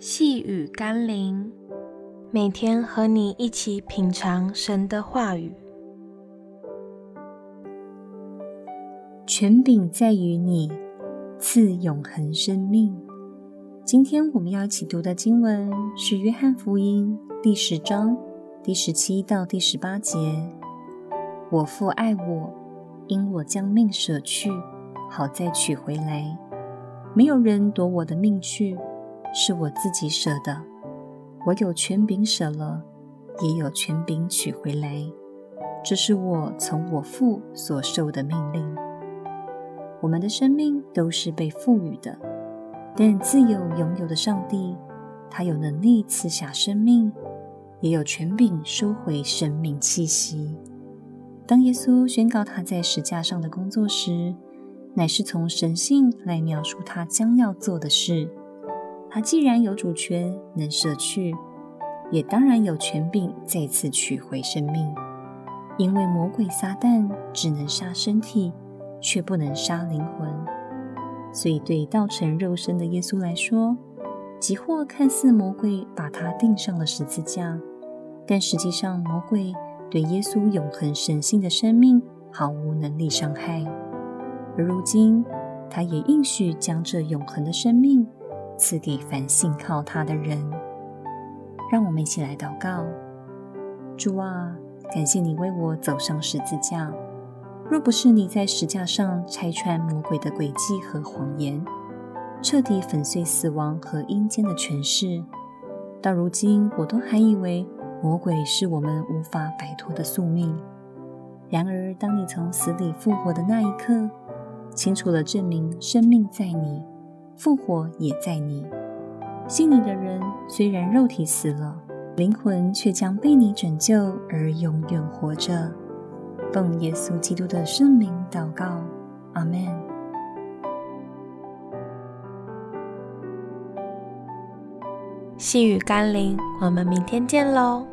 细雨甘霖，每天和你一起品尝神的话语。权柄在于你，赐永恒生命。今天我们要一起读的经文是《约翰福音》第十章第十七到第十八节。我父爱我，因我将命舍去，好再取回来。没有人夺我的命去，是我自己舍的。我有权柄舍了，也有权柄取回来。这是我从我父所受的命令。我们的生命都是被赋予的，但自有永有的上帝，他有能力赐下生命，也有权柄收回生命气息。当耶稣宣告他在十架上的工作时，乃是从神性来描述他将要做的事。他既然有主权，能舍去，也当然有权柄再次取回生命。因为魔鬼撒旦只能杀身体，却不能杀灵魂，所以对道成肉身的耶稣来说，即或看似魔鬼把他钉上了十字架，但实际上魔鬼对耶稣永恒神性的生命毫无能力伤害。而如今，他也应许将这永恒的生命赐给凡信靠他的人。让我们一起来祷告：主啊，感谢你为我走上十字架。若不是你在石架上拆穿魔鬼的诡计和谎言，彻底粉碎死亡和阴间的权势，到如今我都还以为魔鬼是我们无法摆脱的宿命。然而，当你从死里复活的那一刻，清楚地证明，生命在你，复活也在你。信你的人虽然肉体死了，灵魂却将被你拯救而永远活着。奉耶稣基督的圣名祷告，阿门。细雨甘霖，我们明天见喽。